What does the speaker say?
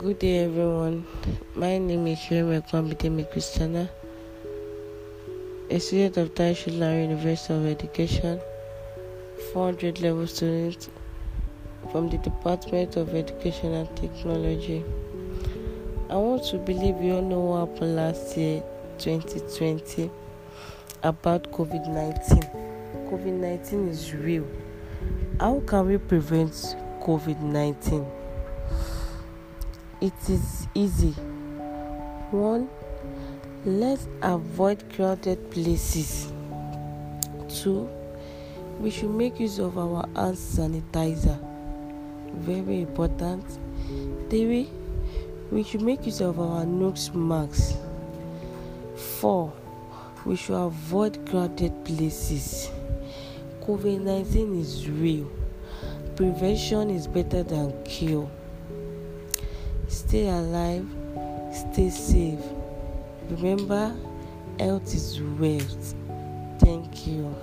Good day, everyone. My name is Shoremekun Abidemi Christiana, a student of Tai Solarin University of Education, 400 level student from the Department of Education and Technology. I want to believe you all know what happened last year, 2020, about COVID 19. COVID 19 is real. How can we prevent COVID 19? It is easy. One, let's avoid crowded places. Two, we should make use of our hand sanitizer. Very important. Three, we should make use of our nose masks. Four, we should avoid crowded places. COVID 19 is real. Prevention is better than cure. Stay alive, stay safe. Remember, health is wealth. Thank you.